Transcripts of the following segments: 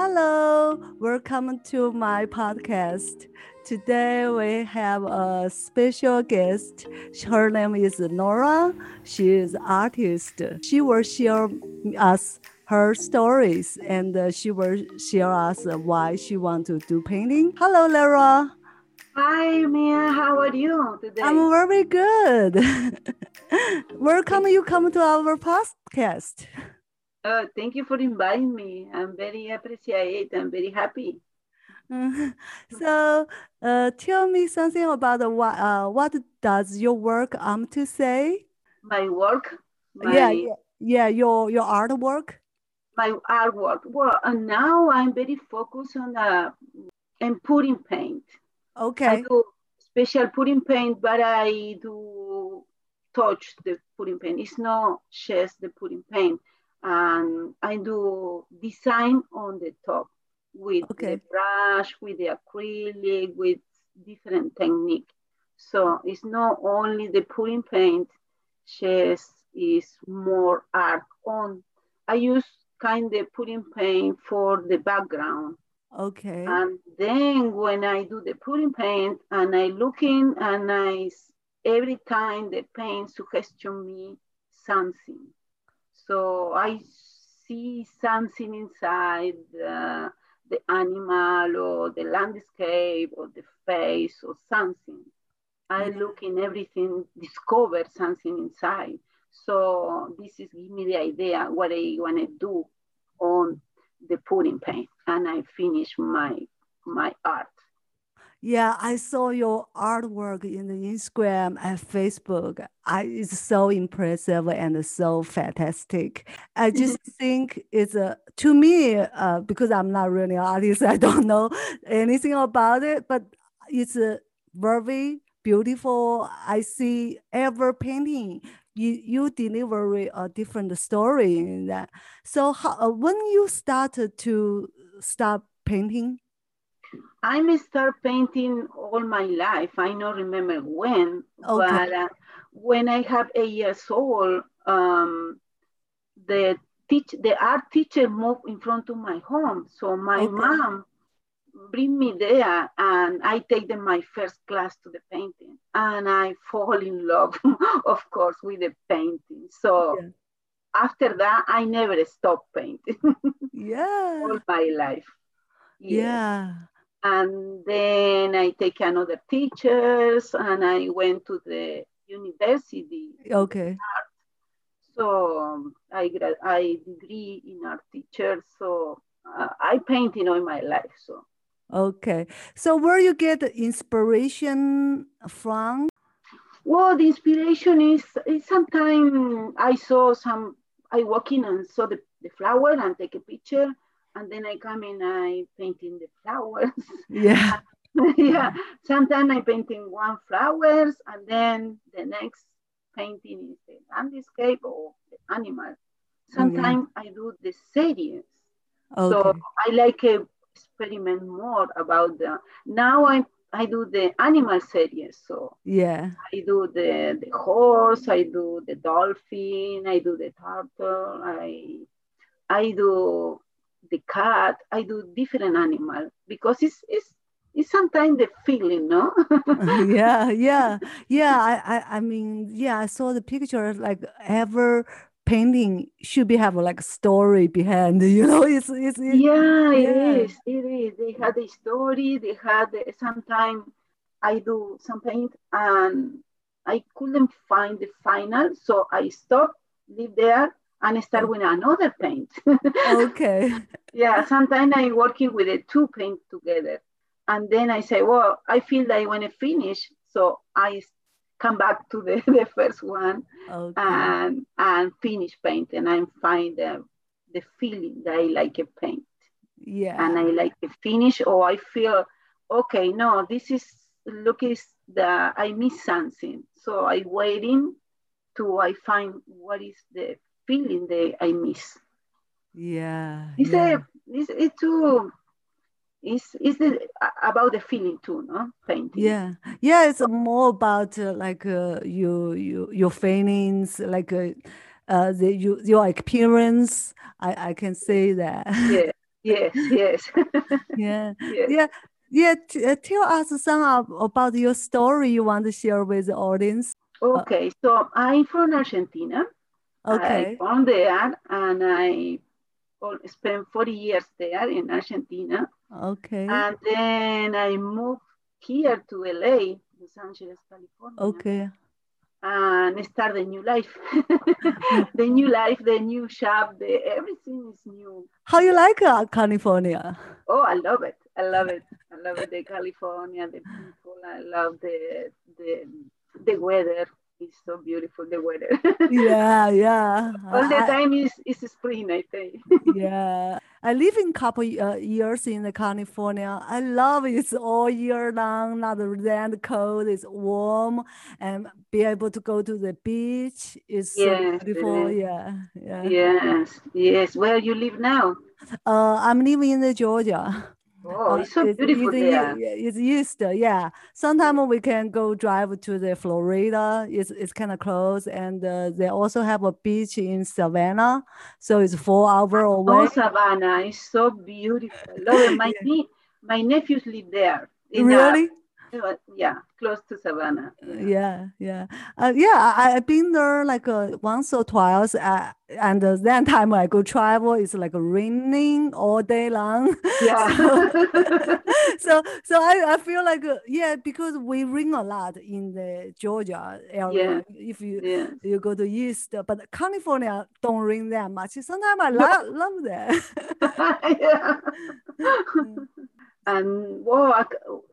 Hello, welcome to my podcast. Today we have a special guest. Her name is Nora. She is artist. She will share us her stories and she will share us why she want to do painting. Hello, Nora. Hi, Mia. How are you today? I'm very good. welcome you come to our podcast. Uh, thank you for inviting me. I'm very appreciate. I'm very happy. So, uh, tell me something about what uh, what does your work um to say? My work, my, yeah, yeah, yeah, your your artwork. my artwork. Well, and now I'm very focused on uh, and putting paint. Okay i do special putting paint, but I do touch the putting paint. It's not just the putting paint. And I do design on the top with Okay. the brush, with the acrylic, with different technique. So it's not only the putting paint, just is more art on. I use kind of putting paint for the background. okay, And then when I do the putting paint and I look in and I, every time the paint suggestion me something. So I see something inside the, the animal or the landscape or the face or something. I mm-hmm. look in everything, discover something inside. So this is give me the idea what I want to do on the putting paint, and I finish my my art. Yeah. I saw your artwork in the Instagram and Facebook. I it's so impressive and so fantastic. I just think it's a to me uh, because I'm not really an artist. I don't know anything about it, but it's a very beautiful. I see every painting you you deliver a different story in that. So how, uh, when you started to start painting? I may start painting all my life. I don't remember when, Okay. but uh, when I have eight years old, um, the teach the art teacher moved in front of my home. So my Okay. mom bring me there and I take them my first class to the painting and I fall in love of course with the painting. So Yeah. after that I never stopped painting Yeah. all my life. Yes. Yeah. And then I take another teachers and I went to the university. Okay. So um, I I degree in art teacher. So uh, I painting all my life. So Okay. So where you get the inspiration from? well, the inspiration is, is sometimes I saw some. I walk in and saw the, the flower and take a picture, and then I come in I painting the flowers. Yeah. yeah, sometimes I painting one flowers and then the next painting is the landscape or the animal. Mm-hmm. Sometimes I do the series. Okay. So I like to experiment more about the now I I do the animal series. So Yeah. I do the, the horse, I do the dolphin, I do the turtle, I I do the cat, I do different animal because it's it's it's sometimes the feeling, no? yeah, yeah, yeah. I, I, I mean, yeah. I saw the picture. Like ever painting should be have like a story behind. You know, it's it's, it's yeah, it yeah. is. It is. They had a story. They had uh, sometimes I do some paint and I couldn't find the final, so I stop, leave there, and start oh. with another paint. okay. yeah, sometimes I'm working with the two paint together, and then I say, well, I feel that I want to finish, so I come back to the, the first one Okay. and and finish paint, and I find the the feeling that I like a paint Yeah. and I like the finish, or I feel, okay, no, this is look is the I miss something, so I waiting to I find what is the feeling that I miss. Yeah. It's Yeah. a it's it too. It's it's the, about the feeling too, no painting. Yeah, yeah, it's more about uh, like uh, you, you, your feelings, like uh, uh, the you, your experience. I, I can say that. Yeah, yes, yes. yeah, yes. yeah, yeah. T- uh, tell us some of, about your story you want to share with the audience. Okay, so I'm from Argentina. Okay. I born there and I spent 40 years there in Argentina. Okay. And then I moved here to LA, Los Angeles, California. Okay. And start a new life. the new life, the new shop, the everything is new. How you like uh, California? Oh, I love it. I love it. I love it. The California, the people. I love the the the weather. It's so beautiful. The weather. yeah, yeah. All the time is is spring. I think. yeah, I live in couple uh, years in the California. I love it. It's all year long, not that cold. It's warm, and be able to go to the beach is so beautiful. yes. Yeah, yeah. yes, yes. Where you live now? Uh, I'm living in the Georgia. Oh, it's so beautiful it's, there. yeah, It's east, yeah. Sometimes we can go drive to the Florida. It's it's kind of close, and uh, they also have a beach in Savannah, so it's four hour away. Oh, Savannah is so beautiful. Love it. My nie- my nephews live there. Really? uh, yeah, close to Savannah. Yeah, yeah, uh, yeah. I, I've been there like uh, once or twice, uh, and uh, that time I go travel, it's like raining all day long. Yeah. so, so I, I feel like uh, yeah, because we rain a lot in the Georgia area. yeah. If you yeah. you go to east, but California don't rain that much. Sometimes I lo- love that. yeah. Mm. and well, I-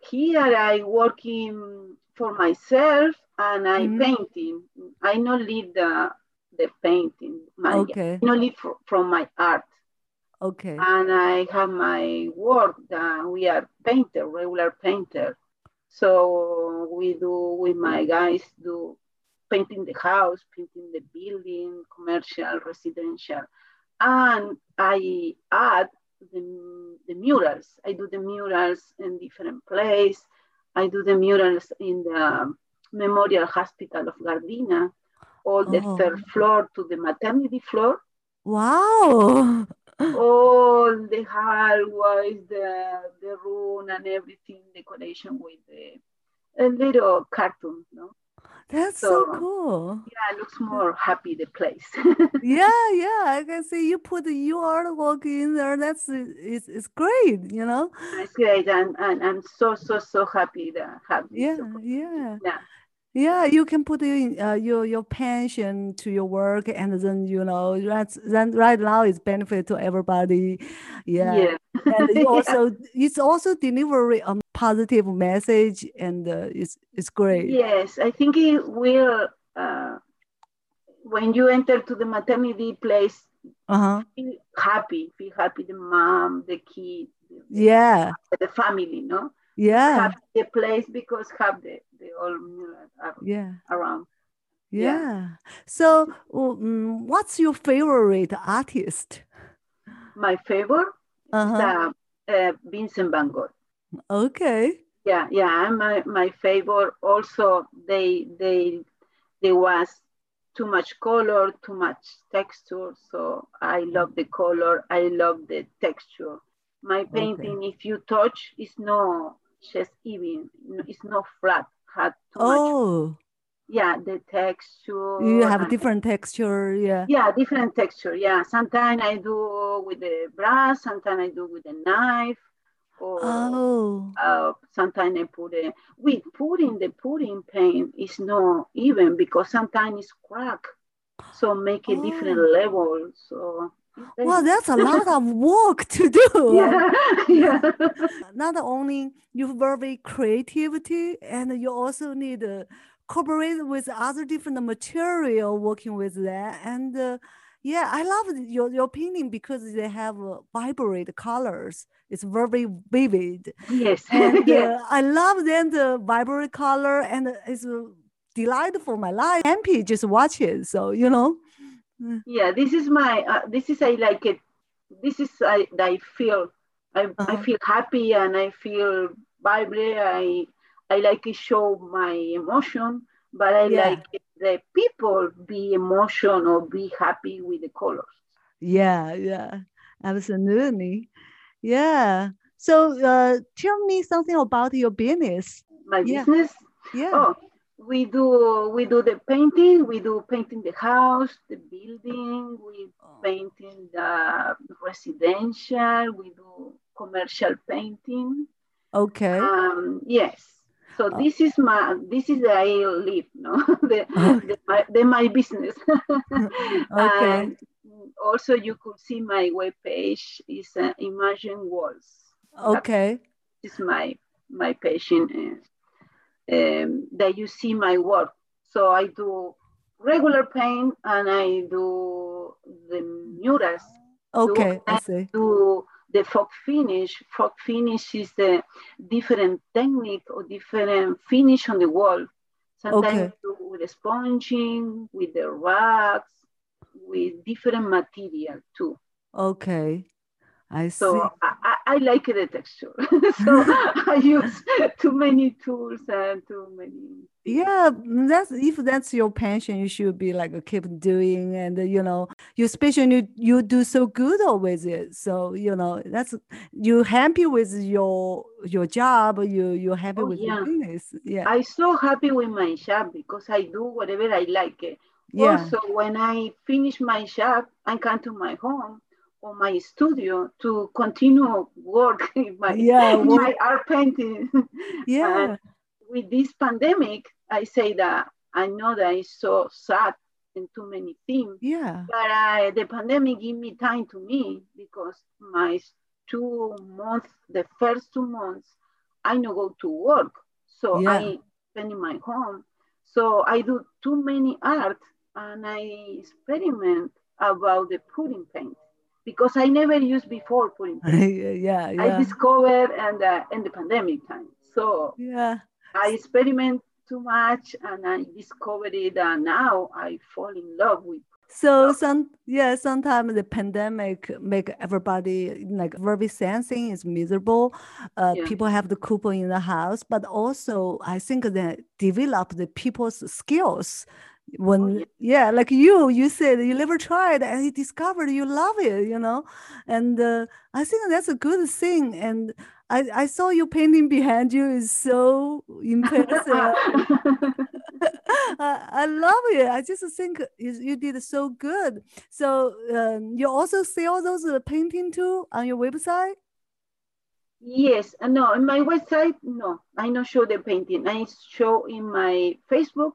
here I working for myself and I Mhm. painting. I not lead the the painting. My, okay, I not leave fr- from my art. okay, and I have my work that we are painter, regular painter. So we do with my guys do painting the house, painting the building, commercial, residential, and I add the, the murals. I do the murals in different place. I do the murals in the Memorial Hospital of Gardena, all the Oh. third floor to the maternity floor wow. all the hallways, the the room and everything, decoration with the a little cartoon, no? That's so So- cool. Yeah, it looks more happy the place. Yeah, yeah, I can see you put your artwork in there. That's it's, it's great, you know. it's great, and, and I'm so so so happy that this Yeah, opportunity. yeah, yeah, yeah. You can put in uh, your your passion to your work, and then you know that's then right now it's benefit to everybody. Yeah, yeah, and you Yeah. also it's also delivery a positive message, and uh, it's it's great. Yes, I think it will. Uh, when you enter to the maternity place, Uh huh. feel happy, feel happy. The mom, the kid, the, Yeah, the family, no? yeah, Have the place because have the the all yeah. around. Yeah. Yeah. So, um, what's your favorite artist? My favorite Uh-huh. uh, uh, Vincent Van Gogh. Okay. Yeah, yeah, my, my favorite. Also, they they there was too much color, too much texture. So I love the color. I love the texture. My painting, if you touch, is no just even. It's not flat. Had too much. Oh, Yeah, the texture. you have different texture. Yeah. Yeah, different texture. Yeah, sometimes I do with the brush, sometimes I do with the knife, or Oh, uh, sometimes I put a. With putting the pudding paint is not even because sometimes it's crack, so make a different Oh. level. So well, that's a lot of work to do. yeah, yeah, Not only you very creativity, and you also need to cooperate with other different material working with that. And uh, yeah, I love your your painting because they have uh, vibrant colors. It's very vivid. yes, and yeah. uh, I love then the vibrant color and it's uh, delightful my life. Happy just watch it. So you know, yeah this is my uh, this is i like it this is i i feel i, I Uh-huh. feel happy and i feel vibrant i i like to show my emotion but i Yeah. like the people be emotional or be happy with the colors yeah, yeah, absolutely. Yeah. So uh, tell me something about your business. My Yeah. business. Yeah. Oh, we do we do the painting. We do painting the house, the building. We painting the residential. We do commercial painting. Okay. Um, yes. So Oh. this is my this is the I live, no, the, the, my, the my business. Okay. Also, you could see my webpage is uh, Imagine Walls. Okay. This my my passion uh, um, that you see my work. So I do regular paint and I do the murals. Okay. I see. Do the faux finish. Faux finish is the different technique or different finish on the wall. Sometimes Okay. with the sponging, with the rocks, with different material too. Okay. I see. So I, like the texture. so I use too many tools and too many. Yeah, that's if that's your passion, you should be like keep doing, and you know, you especially you you do so good with it. So you know, that's you happy with your your job. You you're happy Oh, with yeah. your business. Yeah, I'm so happy with my job because I do whatever I like. yeah, Also, when I finish my job, I come to my home or my studio to continue work in my, Yeah, in my art painting. yeah, With this pandemic, I say that I know that it's so sad and too many things, yeah, but uh, the pandemic gave me time to me because my two months, the first two months, I no go to work. So Yeah. I spend in my home. So I do too many art and I experiment about the pudding paint because I never used before for paint. yeah, I discovered and uh, in the pandemic time. So yeah. I experiment too much and I discovered it and now I fall in love with So some yeah, sometimes the pandemic make everybody like very sensing is miserable. Uh, Yeah. people have the coupon in the house, but also I think that develop the people's skills. When Oh, yeah. yeah. like you, you said you never tried and you discovered you love it, you know, and uh, I think that's a good thing. And I I saw your painting behind you is so impressive. I, I love it. I just think you, you did so good. So um, you also sell those uh, painting too on your website? Yes, uh, no, in my website, no, I not show the painting. I show in my Facebook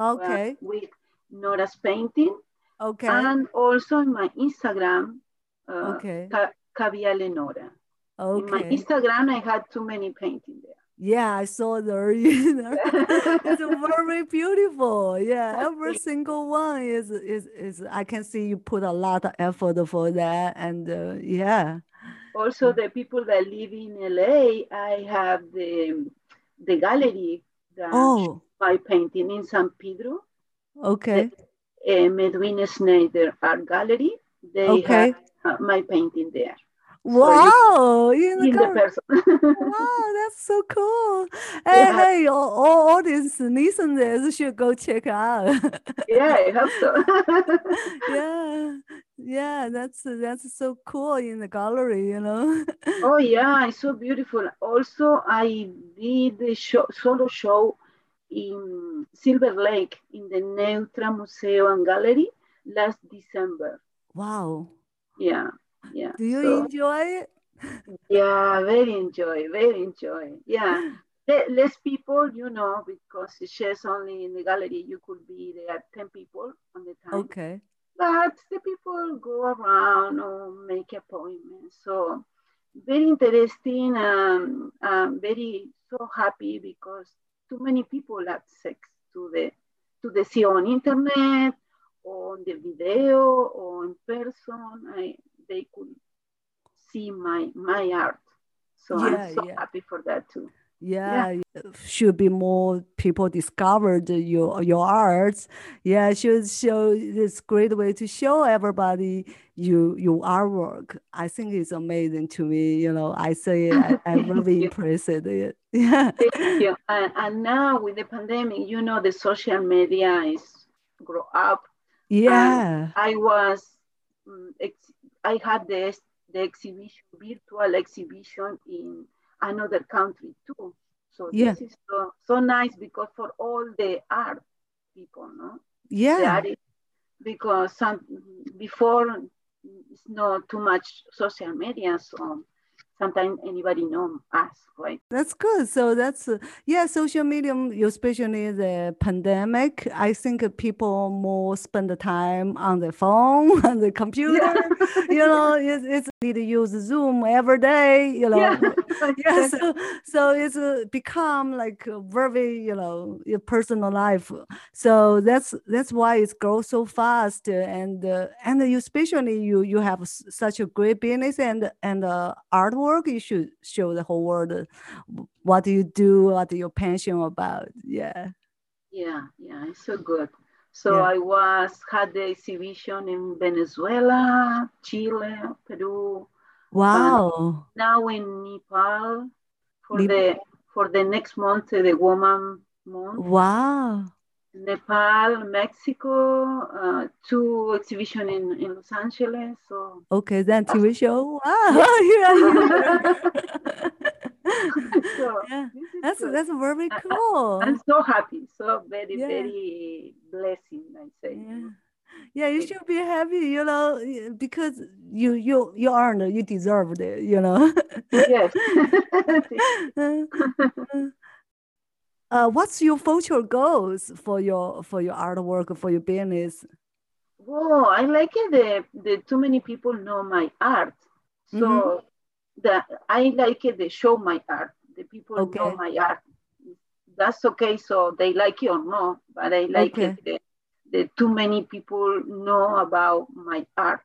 Okay, with Nora's painting okay, and also in my Instagram, uh, okay, Ca- Lenora. Okay. In my. Instagram, I had too many paintings there. Yeah, I saw know, it's very beautiful. Yeah, every single one is is is. I can see you put a lot of effort for that, and uh, yeah. also, the people that live in LA, I have the the gallery that Oh, my painting in San Pedro, okay, uh, Medwin Snyder Art Gallery. They okay. have uh, my painting there. Wow, in the in the person. Wow, that's so cool. Hey, Yeah. hey, all, all audience listeners should go check out. yeah, I hope so. Yeah, yeah, that's that's so cool in the gallery, you know. oh yeah, it's so beautiful. Also, I did the show, solo show in Silver Lake in the Neutra Museo and Gallery last December. Wow. Yeah, yeah. Do you so, enjoy it? yeah, very enjoy, very enjoy. Yeah. Less people, you know, because it's just only in the gallery, you could be there 10 people on the time. Okay. but the people go around or make appointments. So very interesting. Um, I'm very so happy because too many people have access to the to the see on internet, on the video, or in person. I, they could see my my art. So Yeah, I'm so yeah. happy for that too. Yeah, y- should be more people discovered your your arts. Yeah, should show this great way to show everybody you your artwork. I think it's amazing to me. You know, I say it, I, I'm really impressed. It. Yeah. Thank you. And, and now with the pandemic, you know, the social media is grow up Yeah. I was, mm, I had the, the exhibition, virtual exhibition in another country too. So Yeah. this is so, so nice because for all the art people, no? Yeah. because some before it's not too much social media, so sometimes anybody know us, right? That's good. So that's uh, yeah, social media, especially the pandemic. I think people more spend the time on the phone, on the computer. you know, it's, it's need to use Zoom every day. You know, Yeah. yeah. So so it's uh, become like a very you know your personal life. So that's that's why it's grows so fast, and uh, and you especially you you have such a great business and and uh, artwork. You should show the whole world uh, what you do, what you're passionate about. Yeah. Yeah, yeah, it's so good. So Yeah. I was had the exhibition in Venezuela, Chile, Peru, Wow. now in Nepal for Nep- the for the next month, the woman month. Wow. Nepal, Mexico, uh, two exhibition in, in Los Angeles. So Okay, then TV show. Wow. yeah. so yeah. That's good. that's very I- I- cool. I'm so happy, so very, Yeah. very blessing, I say. Yeah. Yeah, you should be happy, you know, because you you you earned it, you deserved it, you know. Yes. uh, what's your future goals for your for your artwork for your business? Whoa, I like it. The, the too many people know my art. So Mhm. That I like it. They show my art. The people Okay. know my art. That's okay. So they like it or no, but I like Okay. it. The, too many people know about my art.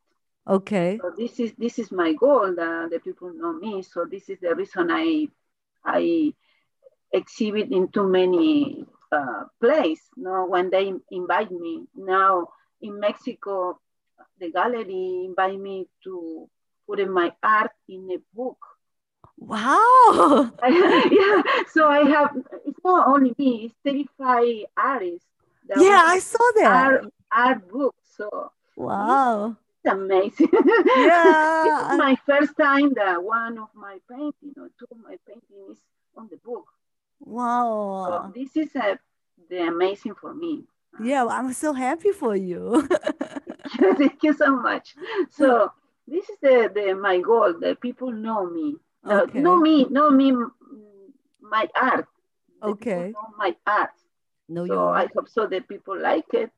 Okay. So this is this is my goal. That the people know me. So this is the reason I I exhibit in too many uh, place. No, when they invite me now in Mexico, the gallery invite me to put in my art in a book. Wow. yeah, so I have. It's not only me. It's 35 artists. Yeah, I saw that. art art book. So Wow. it's amazing. Yeah, this I- is my first time that one of my painting or two of my paintings is on the book. So Wow. this is a, the amazing for me. Yeah, I'm so happy for you. Thank you so much. So this is the, the my goal that people know me. Uh, Know me, know me, mm, my art. Okay. Know my art. No, So I hope so that people like it.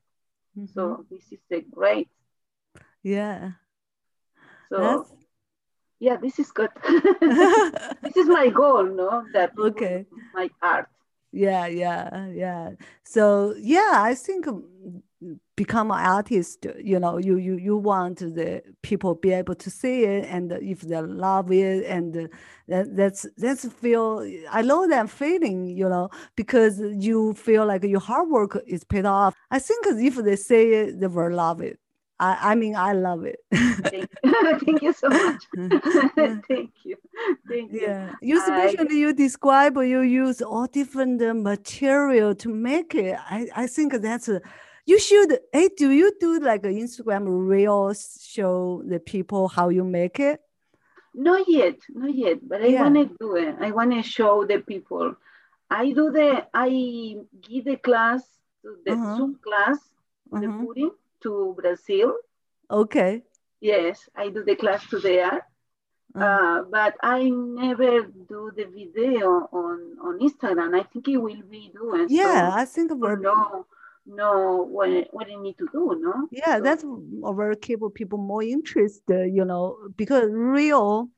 Mhm. So this is a great. yeah. So That's yeah, this is good. this is my goal, no? That Okay. my art. yeah, yeah, yeah. So yeah, I think mm, become an artist, you know, you you you want the people be able to see it and if they love it and that, that's that's feel I know that feeling, you know, because you feel like your hard work is paid off. I think if they say it, they will love it. I I mean I love it. Thank, thank you so much. Thank you. Thank you. Yeah, you I- especially you describe you use all different uh, material to make it. I, I think that's a, you should. Hey, do you do like an Instagram reels show the people how you make it? Not yet, not yet, but I Yeah. want to do it. I want to show the people. I do the, I give the class, to the Uh-huh. Zoom class, the Mhm. putting to Brazil. Okay. Yes, I do the class to there. Uh, Uh, but I never do the video on, on Instagram. I think it will be doing. yeah, so I think people we're know, what, what I need to do, no? yeah, So- that's very keep people more interested, you know, because real,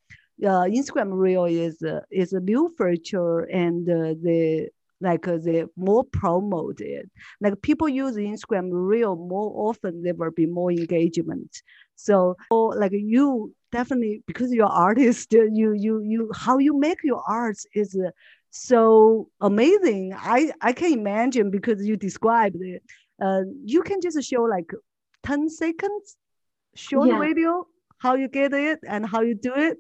uh, Instagram reel is uh, is a new feature and uh, the like uh, they more promoted. Like people use Instagram reel more often, there will be more engagement. So, or like you definitely because you're artist, uh, you you you how you make your arts is. So amazing. I, I can imagine because you described it. Uh, you can just show like 10 seconds short Yeah. video, how you get it and how you do it,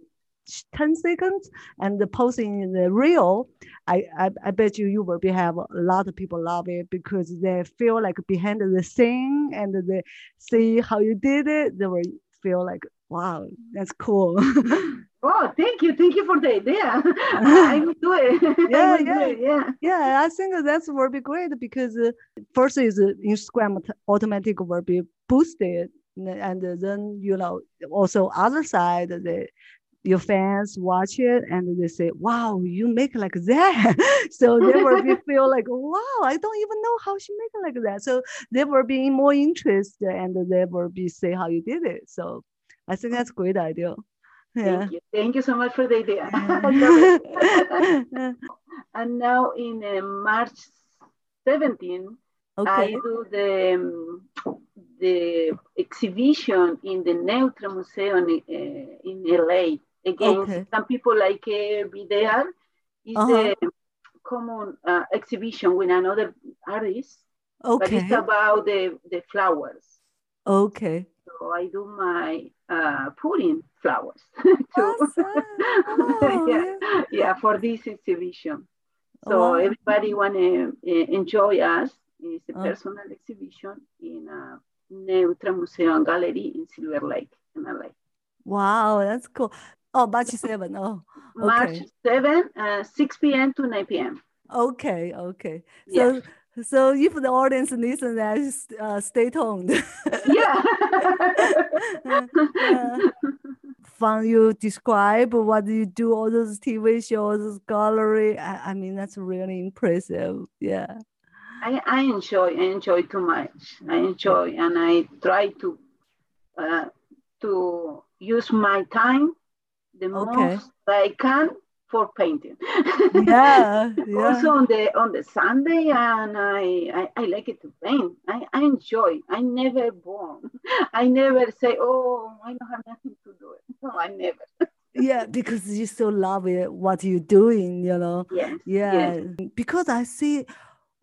10 seconds, and the posting in the reel. I, I, I bet you you will be have a lot of people love it because they feel like behind the scene and they see how you did it. They will feel like wow, that's cool. Oh, thank you. Thank you for the idea. I will do it. Yeah, yeah. it. yeah. Yeah, I think that's will be great because uh, first is uh, Instagram automatic will be boosted, and then you know also other side the your fans watch it and they say, "Wow, you make like that." so they will be feel like, "Wow, I don't even know how she make it like that." So they will be more interested and they will be say how you did it. So I think that's a great idea. Yeah. Thank you. Thank you so much for the idea. And now in uh, March 17, I do the um, the exhibition in the Neutra Museum uh, in LA. Again, Okay. some people like uh, be there. It's Uh-huh. a common uh, exhibition with another artist, but it's about the, the flowers. Okay. So I do my uh, pudding flowers too. Awesome. Oh, yeah, yeah, for this exhibition. So Wow. everybody want to enjoy us. It's a Oh. personal exhibition in uh, Neutra Museum Gallery in Silver Lake, in LA. Wow, that's cool. Oh, March 7. Oh, March Okay. 7, uh, 6 p.m. to 9 p.m. okay. Okay. So, so if the audience listen that, uh, stay tuned. Yeah. Uh, Fun you describe what you do, all those TV shows, gallery. I, I mean, that's really impressive. Yeah. I, I enjoy, I enjoy too much. I enjoy, and I try to uh, to use my time the Okay. most I can for painting. Yeah. Yeah. also on the on the Sunday, and I, I I like it to paint. I, I enjoy. I never born. I never say, oh, I don't have nothing to do. No, I never. yeah, because you so love it, what you're doing, you know. Yes. Yeah, because I see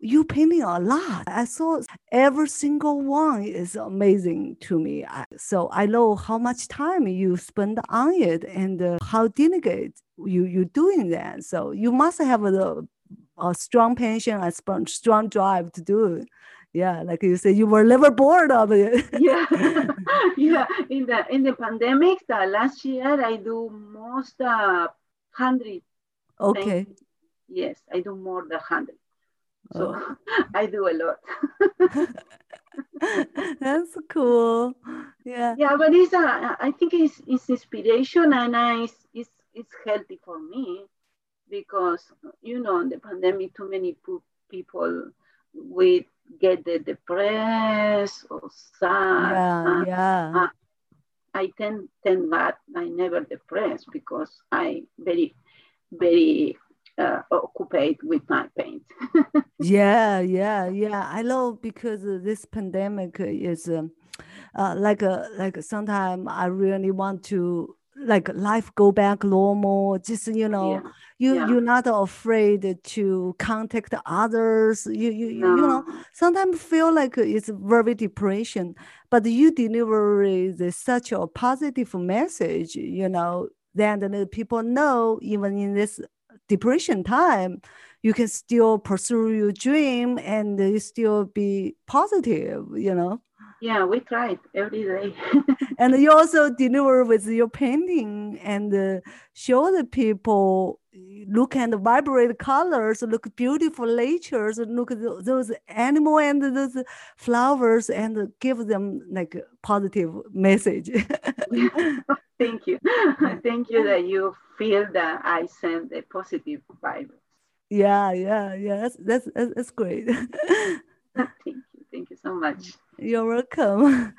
you painting a lot. I saw every single one is amazing to me. So I know how much time you spend on it and uh, how delicate you you doing that. So you must have a, a strong passion, a strong, drive to do it. Yeah, like you said, you were never bored of it. yeah yeah in the in the pandemic the last year i do most uh 100 okay. paintings. yes i do more than 100 so Oh. i do a lot That's cool. Yeah. yeah but it's uh, i think it's, it's inspiration and I, it's, it's it's healthy for me because you know in the pandemic too many people we get the depressed or sad Yeah. uh, Yeah. uh, I tend thank God I never depressed because I very very uh, occupied with my paint. Yeah, yeah, yeah. I love because uh, this pandemic is um, uh, like a like sometimes I really want to like life go back normal. Just you know, yeah. you yeah. you're not afraid to contact others. You you you you know sometimes feel like it's very depression, but you deliver the, such a positive message. You know, then the people know even in this depression time you can still pursue your dream and you still be positive, you know. Yeah, we tried every day. And you also deliver with your painting and uh, show the people look and vibrate colors, look beautiful natures, look at those animal and those flowers and give them like a positive message. Thank you. Thank you that you feel that I send a positive vibe. yeah, yeah, yeah. That's that's that's, that's great. Thank you. Thank you so much. You're welcome.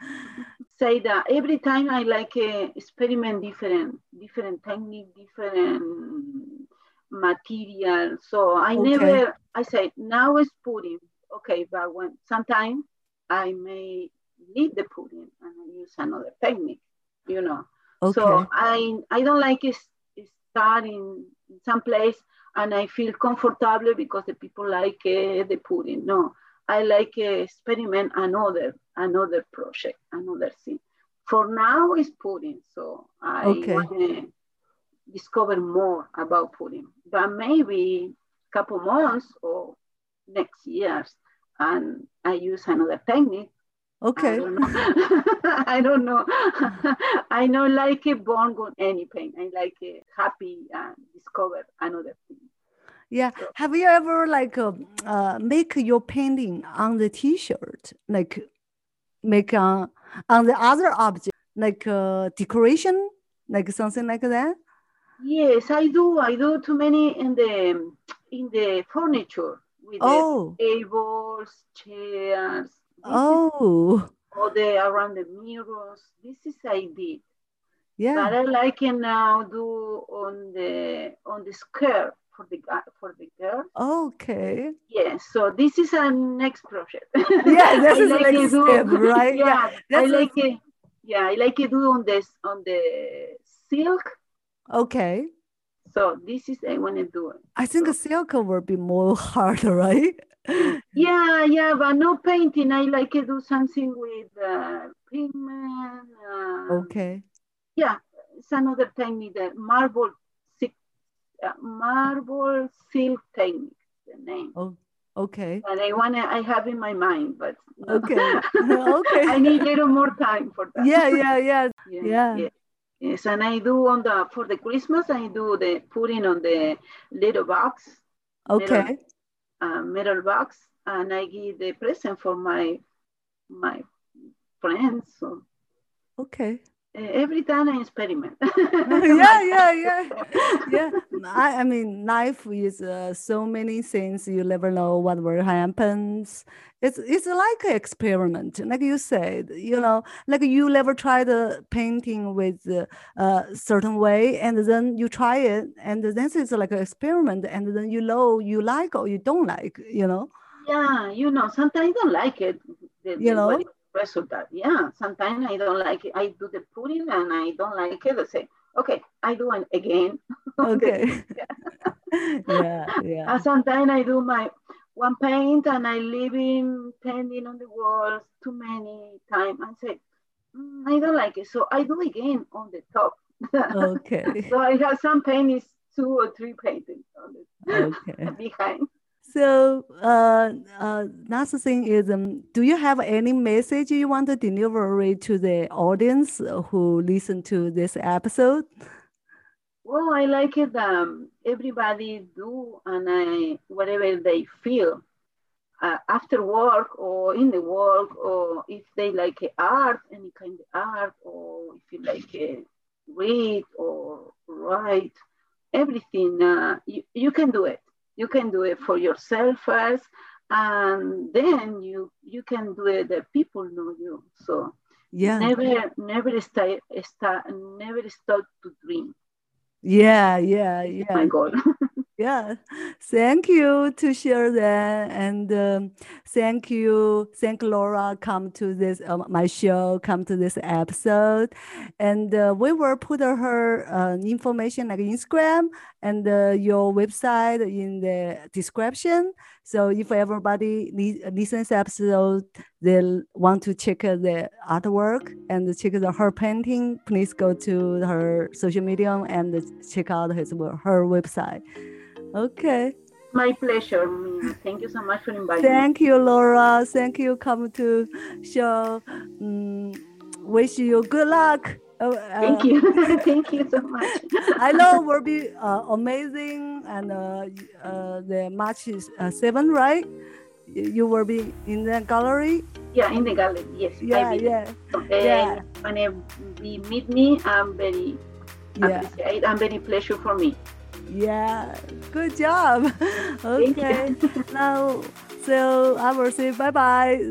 Say that every time I like uh, experiment different, different technique, different material. So I Okay. never, I say now it's pudding. Okay, but when sometimes I may leave the pudding and I use another technique, you know. Okay. So I I don't like it start in some place and I feel comfortable because the people like uh, the pudding. No, I like uh, experiment another another project, another thing. For now, it's pudding, so I Okay. want to discover more about pudding. But maybe a couple months or next years, and I use another technique. Okay. I don't know. I don't know. I know like a born on any pain. I like a happy and discover another thing. Yeah. Have you ever like uh, uh, make your painting on the T-shirt, like make on on the other object, like uh, decoration, like something like that? Yes, I do. I do too many in the in the furniture with Oh, the tables, chairs. This is oh, all the around the mirrors. This is I did. Yeah. But. I like it now do on the on the skirt for the for the girl. Okay. Yes, so this is a next project. Yeah, this I is like next do- step, right? Yeah, Yeah, I like it. Yeah, I like it do on this on the silk. Okay. So this is I want to do it. I think a silk will be more hard, right? Yeah, yeah, but no painting. I like to do something with uh, pigment. Uh, Okay. Yeah, it's another technique, the marble silk, uh, marble silk technique, the name. Oh, okay. And I wanna, I have in my mind, but. Okay. Okay. I need a little more time for that. Yeah, yeah, yeah. yeah, yeah. Yes, and I do on the for the Christmas. I do the putting on the little box, Okay. uh, metal box, and I give the present for my my friends. So Okay. Uh, every time I experiment. yeah, yeah, yeah, yeah. I, I mean, life is uh, so many things. You never know what will happen. It's it's like an experiment, like you said. You know, like you never try the painting with a uh, certain way, and then you try it, and then it's like an experiment, and then you know you like or you don't like. You know. Yeah, you know, sometimes I don't like it. The, You know? Result that. Yeah, sometimes I don't like it. I do the pudding and I don't like it. I say, okay, I do it again. Okay. yeah, yeah. And sometimes I do my one paint and I leave him painting on the walls too many times and say, "Mm, I don't like it. So I do again on the top. Okay. so I have some paint is two or three paintings on the Okay. behind. So, uh, uh, last thing is, um, do you have any message you want to deliver to the audience who listen to this episode? Well, I like it. Um, everybody do and I whatever they feel uh, after work or in the work, or if they like art, any kind of art, or if you like uh, read or write, everything uh, you, you can do it. You can do it for yourself first, and then you you can do it. The people know you. So Yeah, never never start start never stop to dream. yeah, yeah, yeah. My goal. yeah. Thank you to share that, and um, thank you, thank Nora come to this um, my show, come to this episode, and uh, we will put her uh, information like Instagram and uh, your website in the description. So if everybody li- listens episode, they want to check uh, the artwork and check the, her painting, please go to her social media and check out his her website. Okay. My pleasure. Mina. Thank you so much for inviting me. Thank you, Nora. Thank you. Come to show. Mm, wish you good luck. Uh, Thank you. Thank you so much. I know will be uh, amazing and uh, uh, the March is uh, seven, right? You will be in the gallery. Yeah, in the gallery. Yes. Yeah, yeah, And yeah. Whenever you meet me, I'm very yeah, appreciate. I'm very pleasure for me. Yeah. Good job. Okay. now, so I will say bye bye.